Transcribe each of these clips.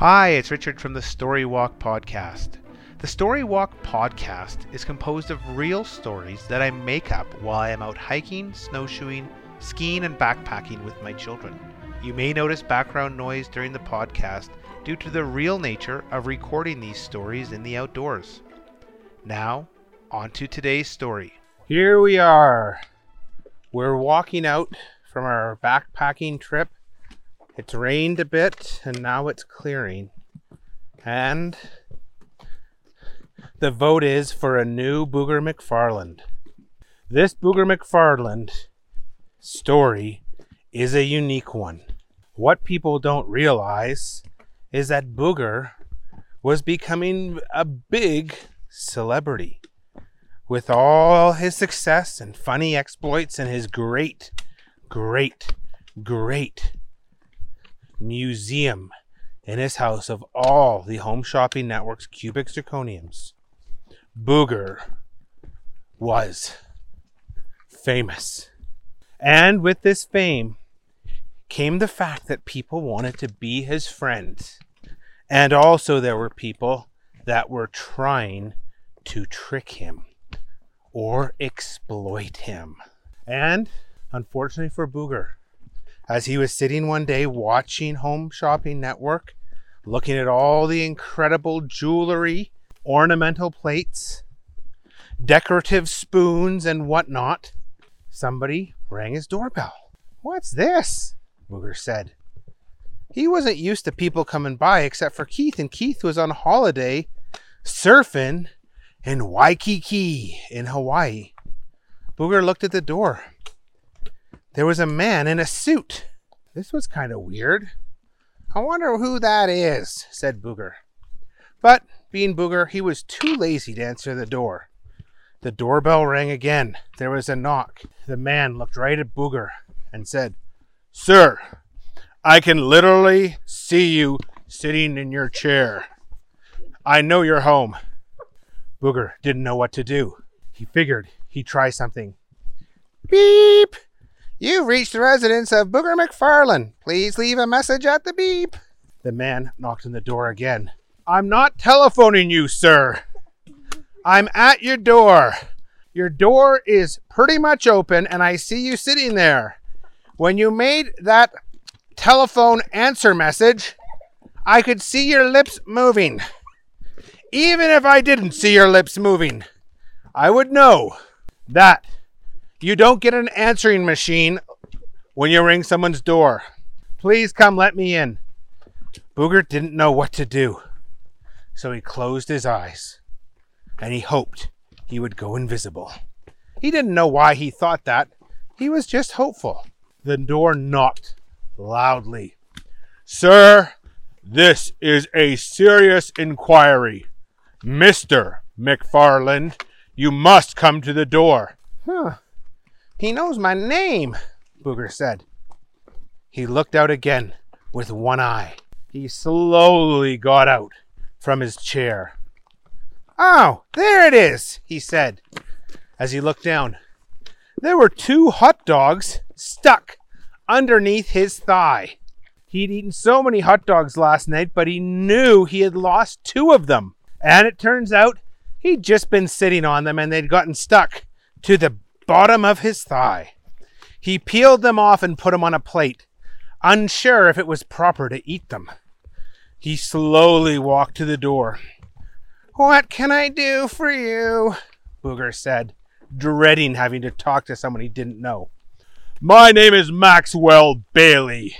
Hi, it's Richard from the Story Walk Podcast. The Story Walk Podcast is composed of real stories that I make up while I am out hiking, snowshoeing, skiing, and backpacking with my children. You may notice background noise during the podcast due to the real nature of recording these stories in the outdoors. Now, on to today's story. Here we are. We're walking out from our backpacking trip. It's rained a bit and now it's clearing. And the vote is for a new Booger McFarland. This Booger McFarland story is a unique one. What people don't realize is that Booger was becoming a big celebrity. With all his success and funny exploits and his great, great, great museum in his house of all the Home Shopping Network's cubic zirconiums, Booger was famous. And with this fame came the fact that people wanted to be his friends. And also, there were people that were trying to trick him or exploit him. And unfortunately for Booger, as he was sitting one day watching Home Shopping Network, looking at all the incredible jewelry, ornamental plates, decorative spoons, and whatnot, somebody rang his doorbell. What's this? Booger said. He wasn't used to people coming by except for Keith, and Keith was on holiday surfing in Waikiki in Hawaii. Booger looked at the door. There was a man in a suit. This was kind of weird. I wonder who that is, said Booger. But, being Booger, he was too lazy to answer the door. The doorbell rang again. There was a knock. The man looked right at Booger and said, Sir, I can literally see you sitting in your chair. I know you're home. Booger didn't know what to do. He figured he'd try something. Beep! You've reached the residence of Booger McFarland. Please leave a message at the beep. The man knocked on the door again. I'm not telephoning you, sir. I'm at your door. Your door is pretty much open, and I see you sitting there. When you made that telephone answer message, I could see your lips moving. Even if I didn't see your lips moving, I would know that you don't get an answering machine when you ring someone's door. Please come let me in. Booger didn't know what to do, so he closed his eyes and he hoped he would go invisible. He didn't know why he thought that. He was just hopeful. The door knocked loudly. Sir, this is a serious inquiry. Mr. McFarland, you must come to the door. Huh. He knows my name, Booger said. He looked out again with one eye. He slowly got out from his chair. Oh, there it is, he said as he looked down. There were two hot dogs stuck underneath his thigh. He'd eaten so many hot dogs last night, but he knew he had lost two of them. And it turns out he'd just been sitting on them and they'd gotten stuck to the bottom of his thigh. He peeled them off and put them on a plate, unsure if it was proper to eat them. He slowly walked to the door. What can I do for you? Booger said, dreading having to talk to someone he didn't know. My name is Maxwell Bailey,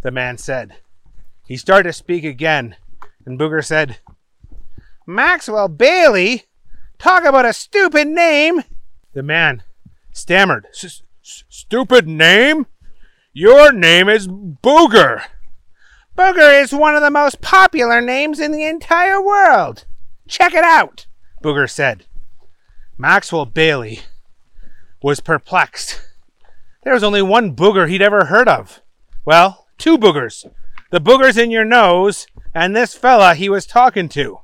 the man said. He started to speak again, and Booger said, Maxwell Bailey? Talk about a stupid name! The man stammered. Stupid name? Your name is Booger. Booger is one of the most popular names in the entire world. Check it out, Booger said. Maxwell Bailey was perplexed. There was only one booger he'd ever heard of. Well, two boogers. The boogers in your nose and this fella he was talking to.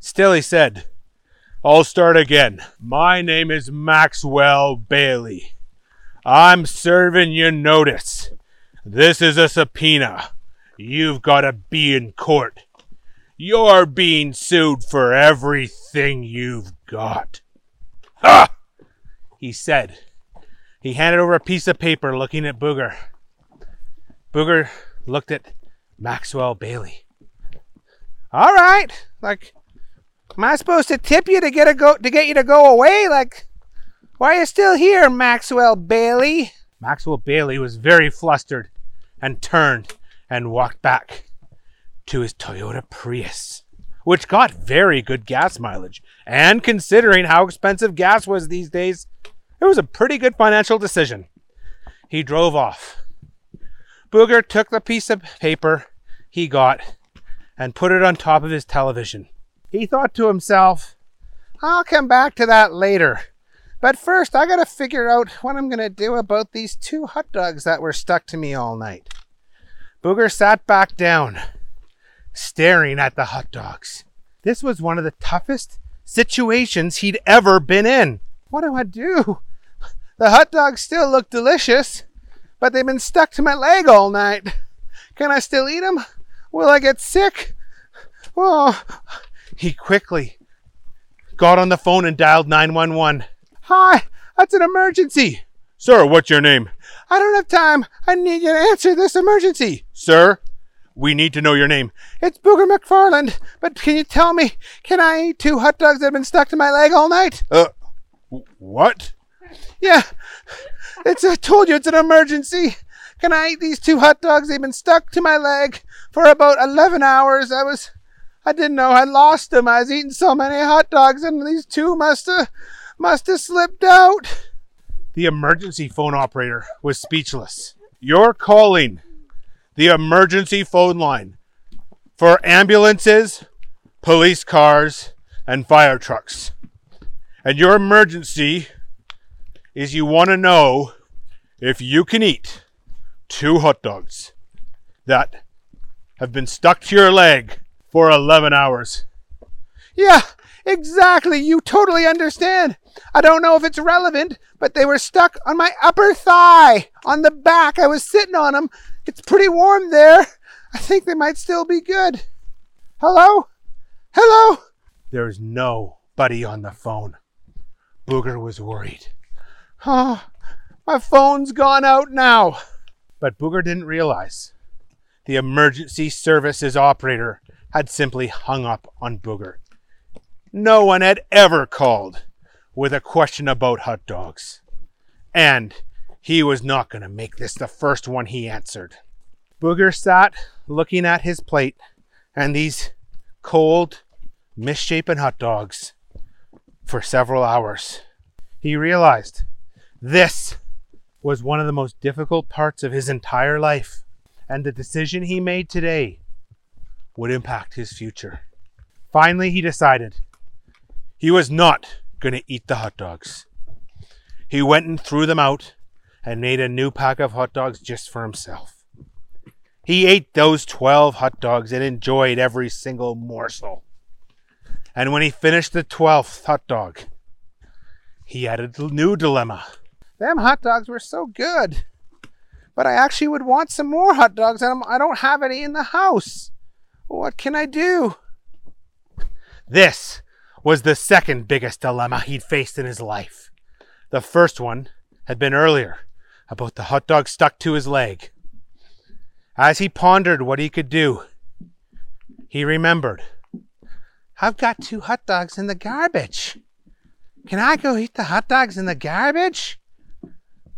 Still, he said, I'll start again. My name is Maxwell Bailey. I'm serving you notice. This is a subpoena. you've got to be in court. You're being sued for everything you've got. Ha! He said. He handed over a piece of paper looking at Booger. Booger looked at Maxwell Bailey. All right, like, am I supposed to tip you to get a go to get you to go away? Like, why are you still here, Maxwell Bailey? Maxwell Bailey was very flustered and turned and walked back to his Toyota Prius, which got very good gas mileage. And considering how expensive gas was these days, it was a pretty good financial decision. He drove off. Booger took the piece of paper he got and put it on top of his television. He thought to himself, I'll come back to that later. But first, I gotta figure out what I'm gonna do about these two hot dogs that were stuck to me all night. Booger sat back down, staring at the hot dogs. This was one of the toughest situations he'd ever been in. What do I do? The hot dogs still look delicious, but they've been stuck to my leg all night. Can I still eat them? Will I get sick? Oh. He quickly got on the phone and dialed 911. Hi, that's an emergency. Sir, what's your name? I don't have time. I need you to answer this emergency. Sir, we need to know your name. It's Booger McFarland. But can you tell me, can I eat two hot dogs that have been stuck to my leg all night? Uh, what? Yeah, it's, I told you it's an emergency. Can I eat these two hot dogs? They've been stuck to my leg for about 11 hours. I was, I didn't know I'd lost them. I was eating so many hot dogs and these two must have, must have slipped out. The emergency phone operator was speechless. You're calling the emergency phone line for ambulances, police cars, and fire trucks. And your emergency is you want to know if you can eat two hot dogs that have been stuck to your leg for 11 hours. Yeah, exactly. You totally understand. I don't know if it's relevant, but they were stuck on my upper thigh, on the back. I was sitting on them. It's pretty warm there. I think they might still be good. Hello? Hello? There's nobody on the phone. Booger was worried. Oh, my phone's gone out now. But Booger didn't realize the emergency services operator had simply hung up on Booger. No one had ever called with a question about hot dogs. And he was not going to make this the first one he answered. Booger sat looking at his plate and these cold, misshapen hot dogs for several hours. He realized this was one of the most difficult parts of his entire life, and the decision he made today would impact his future. Finally, he decided he was not going to eat the hot dogs. He went and threw them out and made a new pack of hot dogs just for himself. He ate those 12 hot dogs and enjoyed every single morsel. And when he finished the 12th hot dog, he had a new dilemma. Them hot dogs were so good, but I actually would want some more hot dogs and I don't have any in the house. What can I do? This was the second biggest dilemma he'd faced in his life. The first one had been earlier, about the hot dog stuck to his leg. As he pondered what he could do, he remembered I've got two hot dogs in the garbage. Can I go eat the hot dogs in the garbage?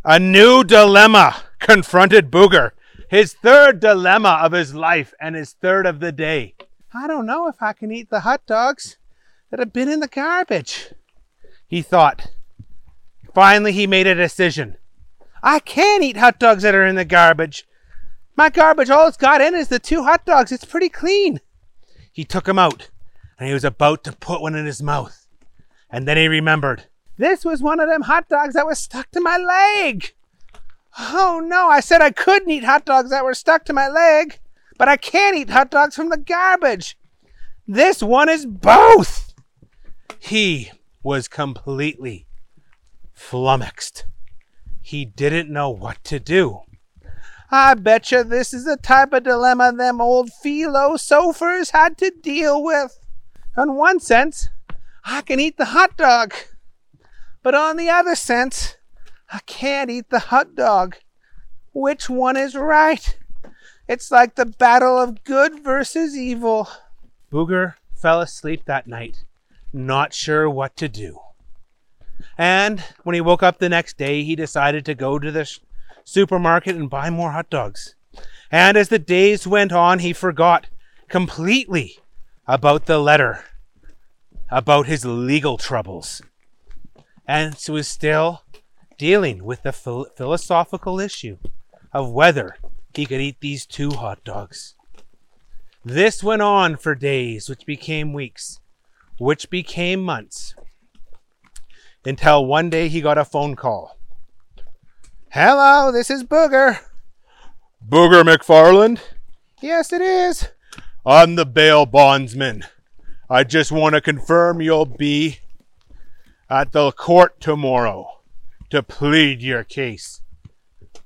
A new dilemma confronted Booger, his third dilemma of his life and his third of the day. I don't know if I can eat the hot dogs that have been in the garbage, he thought. Finally, he made a decision. I can eat hot dogs that are in the garbage. My garbage, all it's got in is the two hot dogs. It's pretty clean. He took them out and he was about to put one in his mouth. And then he remembered this was one of them hot dogs that was stuck to my leg. Oh no, I said I couldn't eat hot dogs that were stuck to my leg, but I can't eat hot dogs from the garbage. This one is both. He was completely flummoxed. He didn't know what to do. I betcha this is the type of dilemma them old philosophers had to deal with. In one sense, I can eat the hot dog, but on the other sense, I can't eat the hot dog. Which one is right? It's like the battle of good versus evil. Booger fell asleep that night, not sure what to do. And when he woke up the next day, he decided to go to the sh- supermarket and buy more hot dogs. And as the days went on, he forgot completely about the letter, about his legal troubles, and so was still dealing with the phil- philosophical issue of whether he could eat these two hot dogs. This went on for days, which became weeks, which became months, until one day he got a phone call. Hello, this is Booger. Booger McFarland? Yes, it is. I'm the bail bondsman. I just want to confirm you'll be at the court tomorrow to plead your case.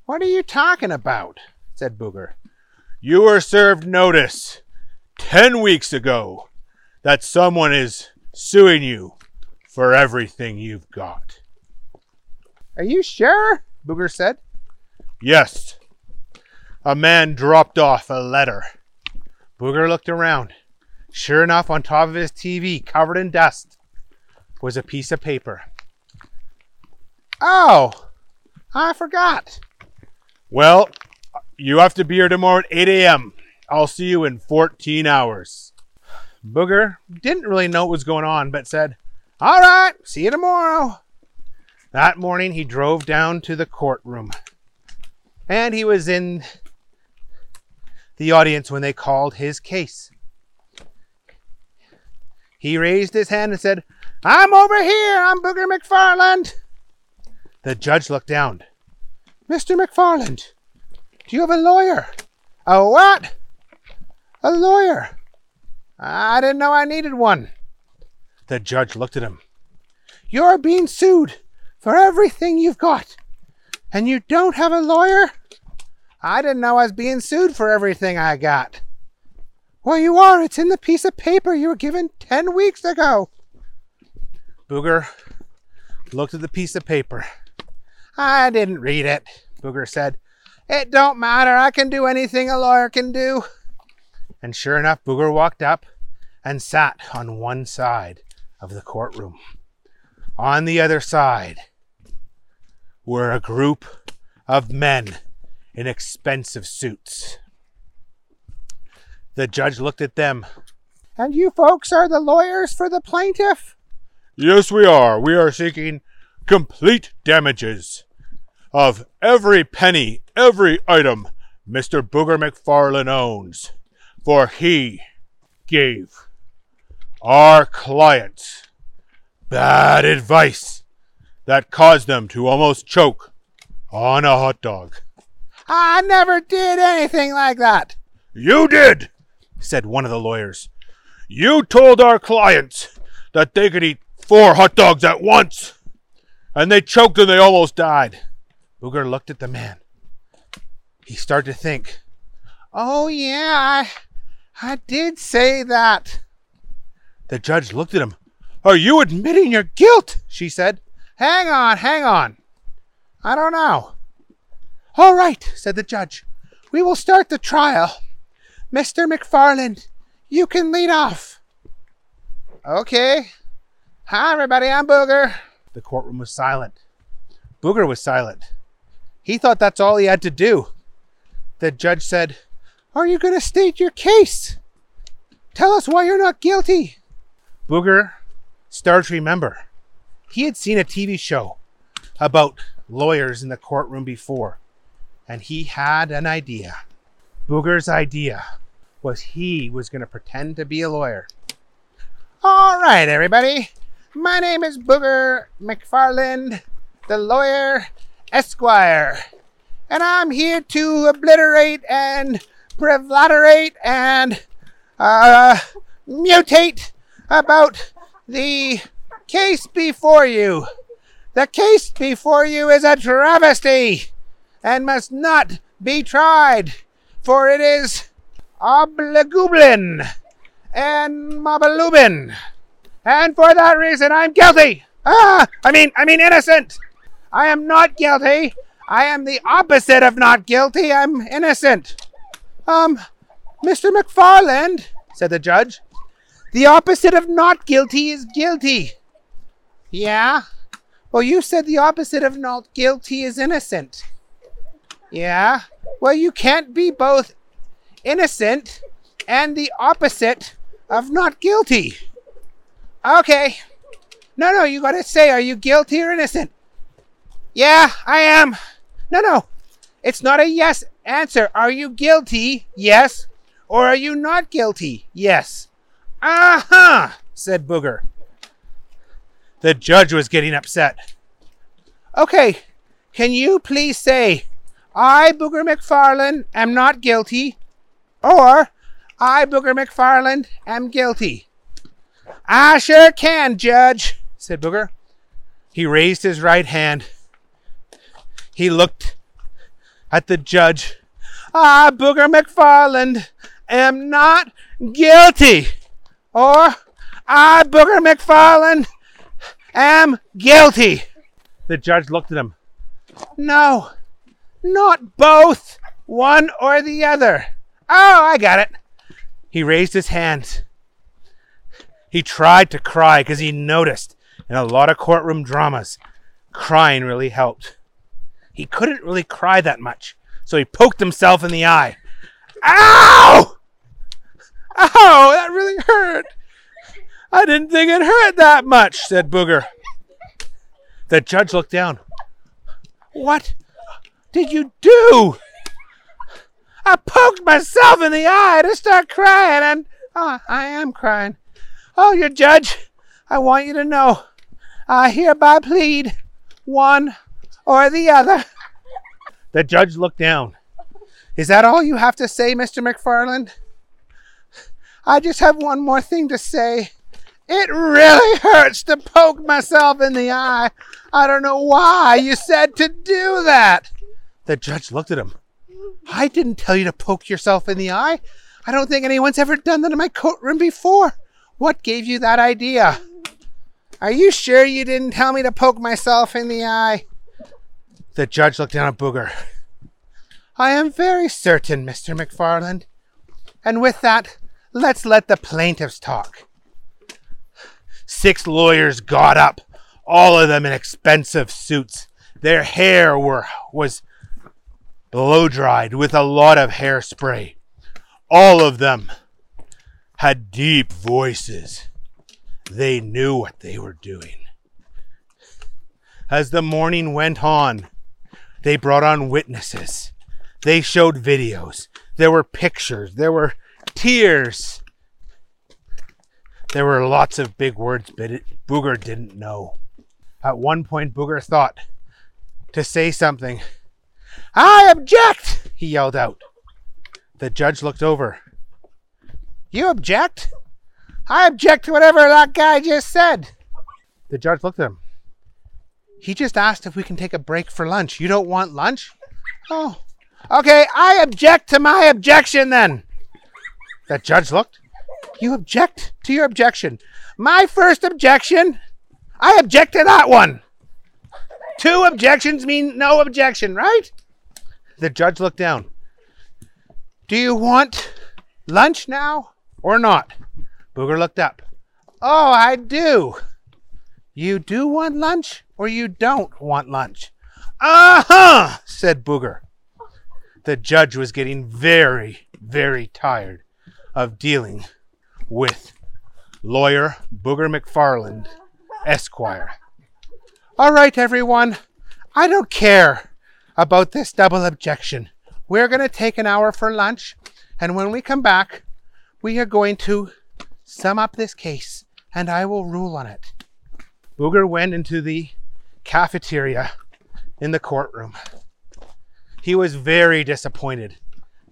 What are you talking about? said Booger. You were served notice 10 weeks ago that someone is suing you for everything you've got. Are you sure? Booger said. Yes. A man dropped off a letter. Booger looked around. Sure enough, on top of his TV, covered in dust, was a piece of paper. Oh, I forgot. Well, you have to be here tomorrow at 8 a.m. I'll see you in 14 hours. Booger didn't really know what was going on, but said, All right, see you tomorrow. That morning, he drove down to the courtroom. And he was in the audience when they called his case. He raised his hand and said, I'm over here. I'm Booger McFarland. The judge looked down. Mr. McFarland, do you have a lawyer? A what? A lawyer. I didn't know I needed one. The judge looked at him. You're being sued for everything you've got, and you don't have a lawyer? I didn't know I was being sued for everything I got. Well, you are. It's in the piece of paper you were given 10 weeks ago. Booger looked at the piece of paper. I didn't read it, Booger said. It don't matter. I can do anything a lawyer can do. And sure enough, Booger walked up and sat on one side of the courtroom. On the other side were a group of men in expensive suits. The judge looked at them. And you folks are the lawyers for the plaintiff? Yes, we are. We are seeking complete damages of every penny, every item Mr. Booger McFarland owns, for he gave our clients bad advice that caused them to almost choke on a hot dog. I never did anything like that. You did, said one of the lawyers. You told our clients that they could eat four hot dogs at once, and they choked and they almost died. Booger looked at the man. He started to think. Oh, yeah, I, I did say that. The judge looked at him. Are you admitting your guilt? She said. Hang on, hang on. I don't know. All right, said the judge. We will start the trial. Mr. McFarland, you can lead off. Okay. Hi, everybody, I'm Booger. The courtroom was silent. Booger was silent. He thought that's all he had to do. The judge said, Are you going to state your case? Tell us why you're not guilty. Booger started to remember. He had seen a TV show about lawyers in the courtroom before, and he had an idea. Booger's idea was he was going to pretend to be a lawyer. All right, everybody. My name is Booger McFarland, the lawyer Esquire, and I'm here to obliterate and prevlaterate and uh, mutate about the case before you. The case before you is a travesty and must not be tried, for it is obligubin and mabalubin, and for that reason I'm guilty. Ah, I mean, I mean innocent. I am not guilty. I am the opposite of not guilty. I'm innocent. Um, Mr. McFarland, said the judge, the opposite of not guilty is guilty. Yeah? Well, you said the opposite of not guilty is innocent. Yeah? Well, you can't be both innocent and the opposite of not guilty. Okay. No, no, you gotta say, are you guilty or innocent? Yeah, I am. No, no. It's not a yes answer. Are you guilty? Yes. Or are you not guilty? Yes. Uh huh, said Booger. The judge was getting upset. Okay, can you please say, I, Booger McFarland, am not guilty, or I, Booger McFarland, am guilty? I sure can, Judge, said Booger. He raised his right hand. He looked at the judge. I, Booger McFarland, am not guilty. Or I, Booger McFarland, am guilty. The judge looked at him. No, not both. One or the other. Oh, I got it. He raised his hands. He tried to cry because he noticed in a lot of courtroom dramas, crying really helped. He couldn't really cry that much, so he poked himself in the eye. Ow! Ow, that really hurt. I didn't think it hurt that much, said Booger. The judge looked down. What did you do? I poked myself in the eye to start crying, and oh, I am crying. Oh, your judge, I want you to know I hereby plead one or the other. The judge looked down. Is that all you have to say, Mr. McFarland? I just have one more thing to say. It really hurts to poke myself in the eye. I don't know why you said to do that. The judge looked at him. I didn't tell you to poke yourself in the eye. I don't think anyone's ever done that in my courtroom before. What gave you that idea? Are you sure you didn't tell me to poke myself in the eye? The judge looked down at Booger. I am very certain, Mr. McFarland. And with that, let's let the plaintiffs talk. Six lawyers got up, all of them in expensive suits. Their hair were was blow dried with a lot of hairspray. All of them had deep voices. They knew what they were doing. As the morning went on, they brought on witnesses. They showed videos. There were pictures. There were tears. There were lots of big words, but it, Booger didn't know. At one point, Booger thought to say something. I object, he yelled out. The judge looked over. You object? I object to whatever that guy just said. The judge looked at him. He just asked if we can take a break for lunch. You don't want lunch? Oh. Okay, I object to my objection then. The judge looked. You object to your objection. My first objection, I object to that one. Two objections mean no objection, right? The judge looked down. Do you want lunch now or not? Booger looked up. Oh, I do. You do want lunch or you don't want lunch? Uh huh, said Booger. The judge was getting very, very tired of dealing with lawyer Booger McFarland, Esquire. All right, everyone. I don't care about this double objection. We're going to take an hour for lunch, and when we come back, we are going to sum up this case, and I will rule on it. Booger went into the cafeteria in the courtroom. He was very disappointed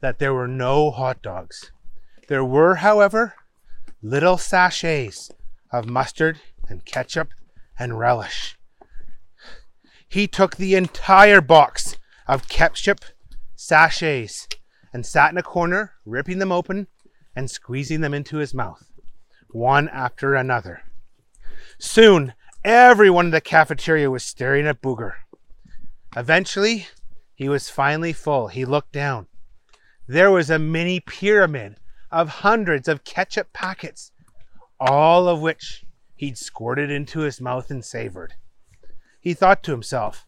that there were no hot dogs. There were, however, little sachets of mustard and ketchup and relish. He took the entire box of ketchup sachets, and sat in a corner, ripping them open and squeezing them into his mouth, one after another. Soon, everyone in the cafeteria was staring at Booger. Eventually, he was finally full. He looked down. There was a mini pyramid of hundreds of ketchup packets, all of which he'd squirted into his mouth and savored. He thought to himself,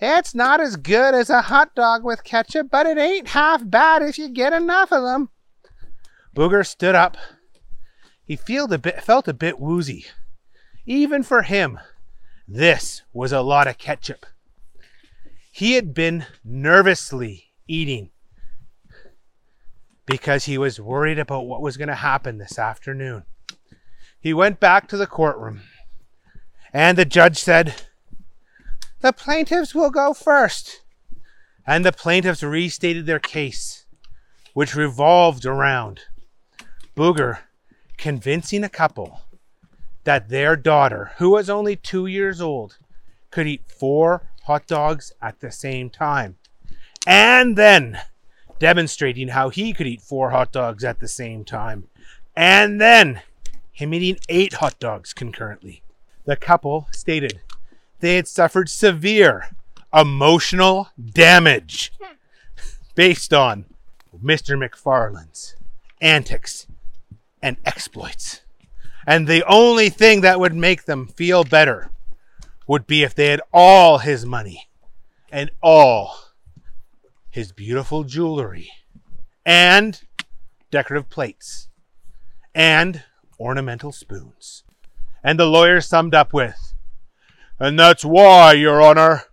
It's not as good as a hot dog with ketchup, but it ain't half bad if you get enough of them. Booger stood up. He felt a bit, felt a bit woozy. Even for him, this was a lot of ketchup. He had been nervously eating because he was worried about what was going to happen this afternoon. He went back to the courtroom, and the judge said, The plaintiffs will go first. And the plaintiffs restated their case, which revolved around Booger convincing a couple that their daughter, who was only two years old, could eat four hot dogs at the same time. And then demonstrating how he could eat four hot dogs at the same time. And then him eating eight hot dogs concurrently. The couple stated they had suffered severe emotional damage based on Mr. McFarland's antics and exploits. And the only thing that would make them feel better would be if they had all his money and all his beautiful jewelry and decorative plates and ornamental spoons. And the lawyer summed up with, And that's why, Your Honor,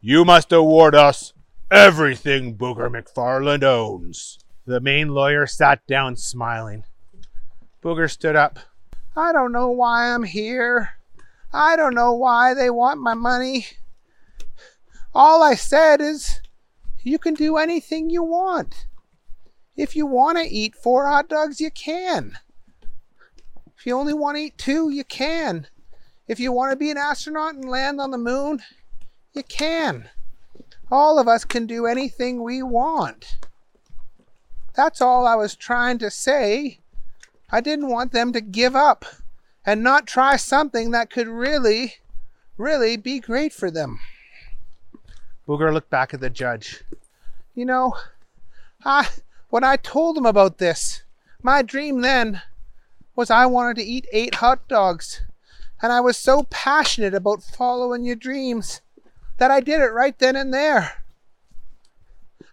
you must award us everything Booger McFarland owns. The main lawyer sat down smiling. Booger stood up. I don't know why I'm here. I don't know why they want my money. All I said is, you can do anything you want. If you want to eat four hot dogs, you can. If you only want to eat two, you can. If you want to be an astronaut and land on the moon, you can. All of us can do anything we want. That's all I was trying to say. I didn't want them to give up and not try something that could really, really be great for them. Booger looked back at the judge. You know, I when I told him about this, my dream then was I wanted to eat eight hot dogs. And I was so passionate about following your dreams that I did it right then and there.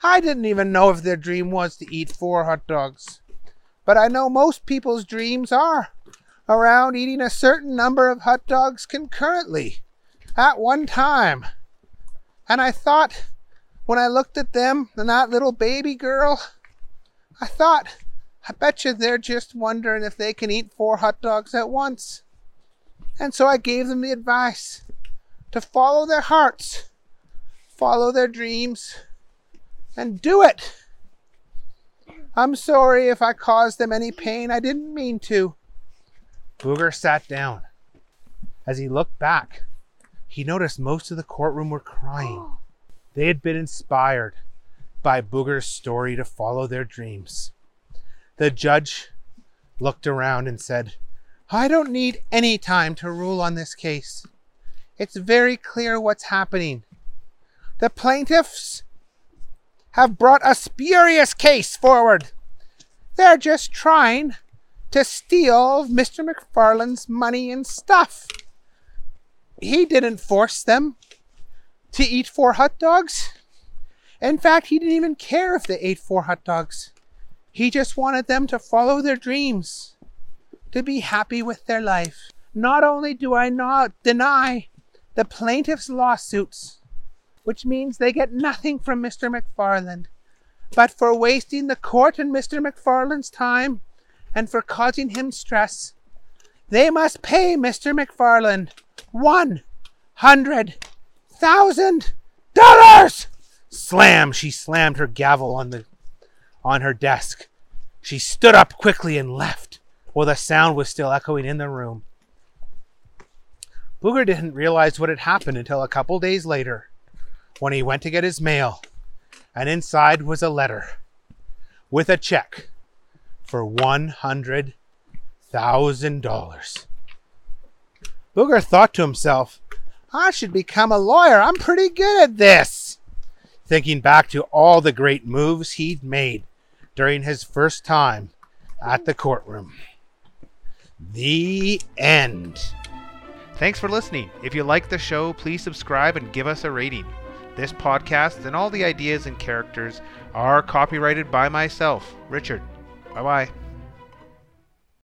I didn't even know if their dream was to eat four hot dogs. But I know most people's dreams are around eating a certain number of hot dogs concurrently at one time. And I thought, when I looked at them and that little baby girl, I thought, I bet you they're just wondering if they can eat four hot dogs at once. And so I gave them the advice to follow their hearts, follow their dreams, and do it. I'm sorry if I caused them any pain. I didn't mean to. Booger sat down. As he looked back, he noticed most of the courtroom were crying. They had been inspired by Booger's story to follow their dreams. The judge looked around and said, I don't need any time to rule on this case. It's very clear what's happening. The plaintiffs have brought a spurious case forward. They're just trying to steal Mr. McFarland's money and stuff. He didn't force them to eat four hot dogs. In fact, he didn't even care if they ate four hot dogs. He just wanted them to follow their dreams, to be happy with their life. Not only do I not deny the plaintiff's lawsuits, which means they get nothing from Mr. McFarland, but for wasting the court and Mr. McFarland's time and for causing him stress, they must pay Mr. McFarland one hundred thousand dollars. Slam! She slammed her gavel on the on her desk. She stood up quickly and left, while the sound was still echoing in the room. Booger didn't realize what had happened until a couple days later, when he went to get his mail. and inside was a letter with a check for $100,000. Booger thought to himself, I should become a lawyer. I'm pretty good at this. Thinking back to all the great moves he'd made during his first time at the courtroom. The end. Thanks for listening. If you like the show, please subscribe and give us a rating. This podcast and all the ideas and characters are copyrighted by myself, Richard. Bye bye.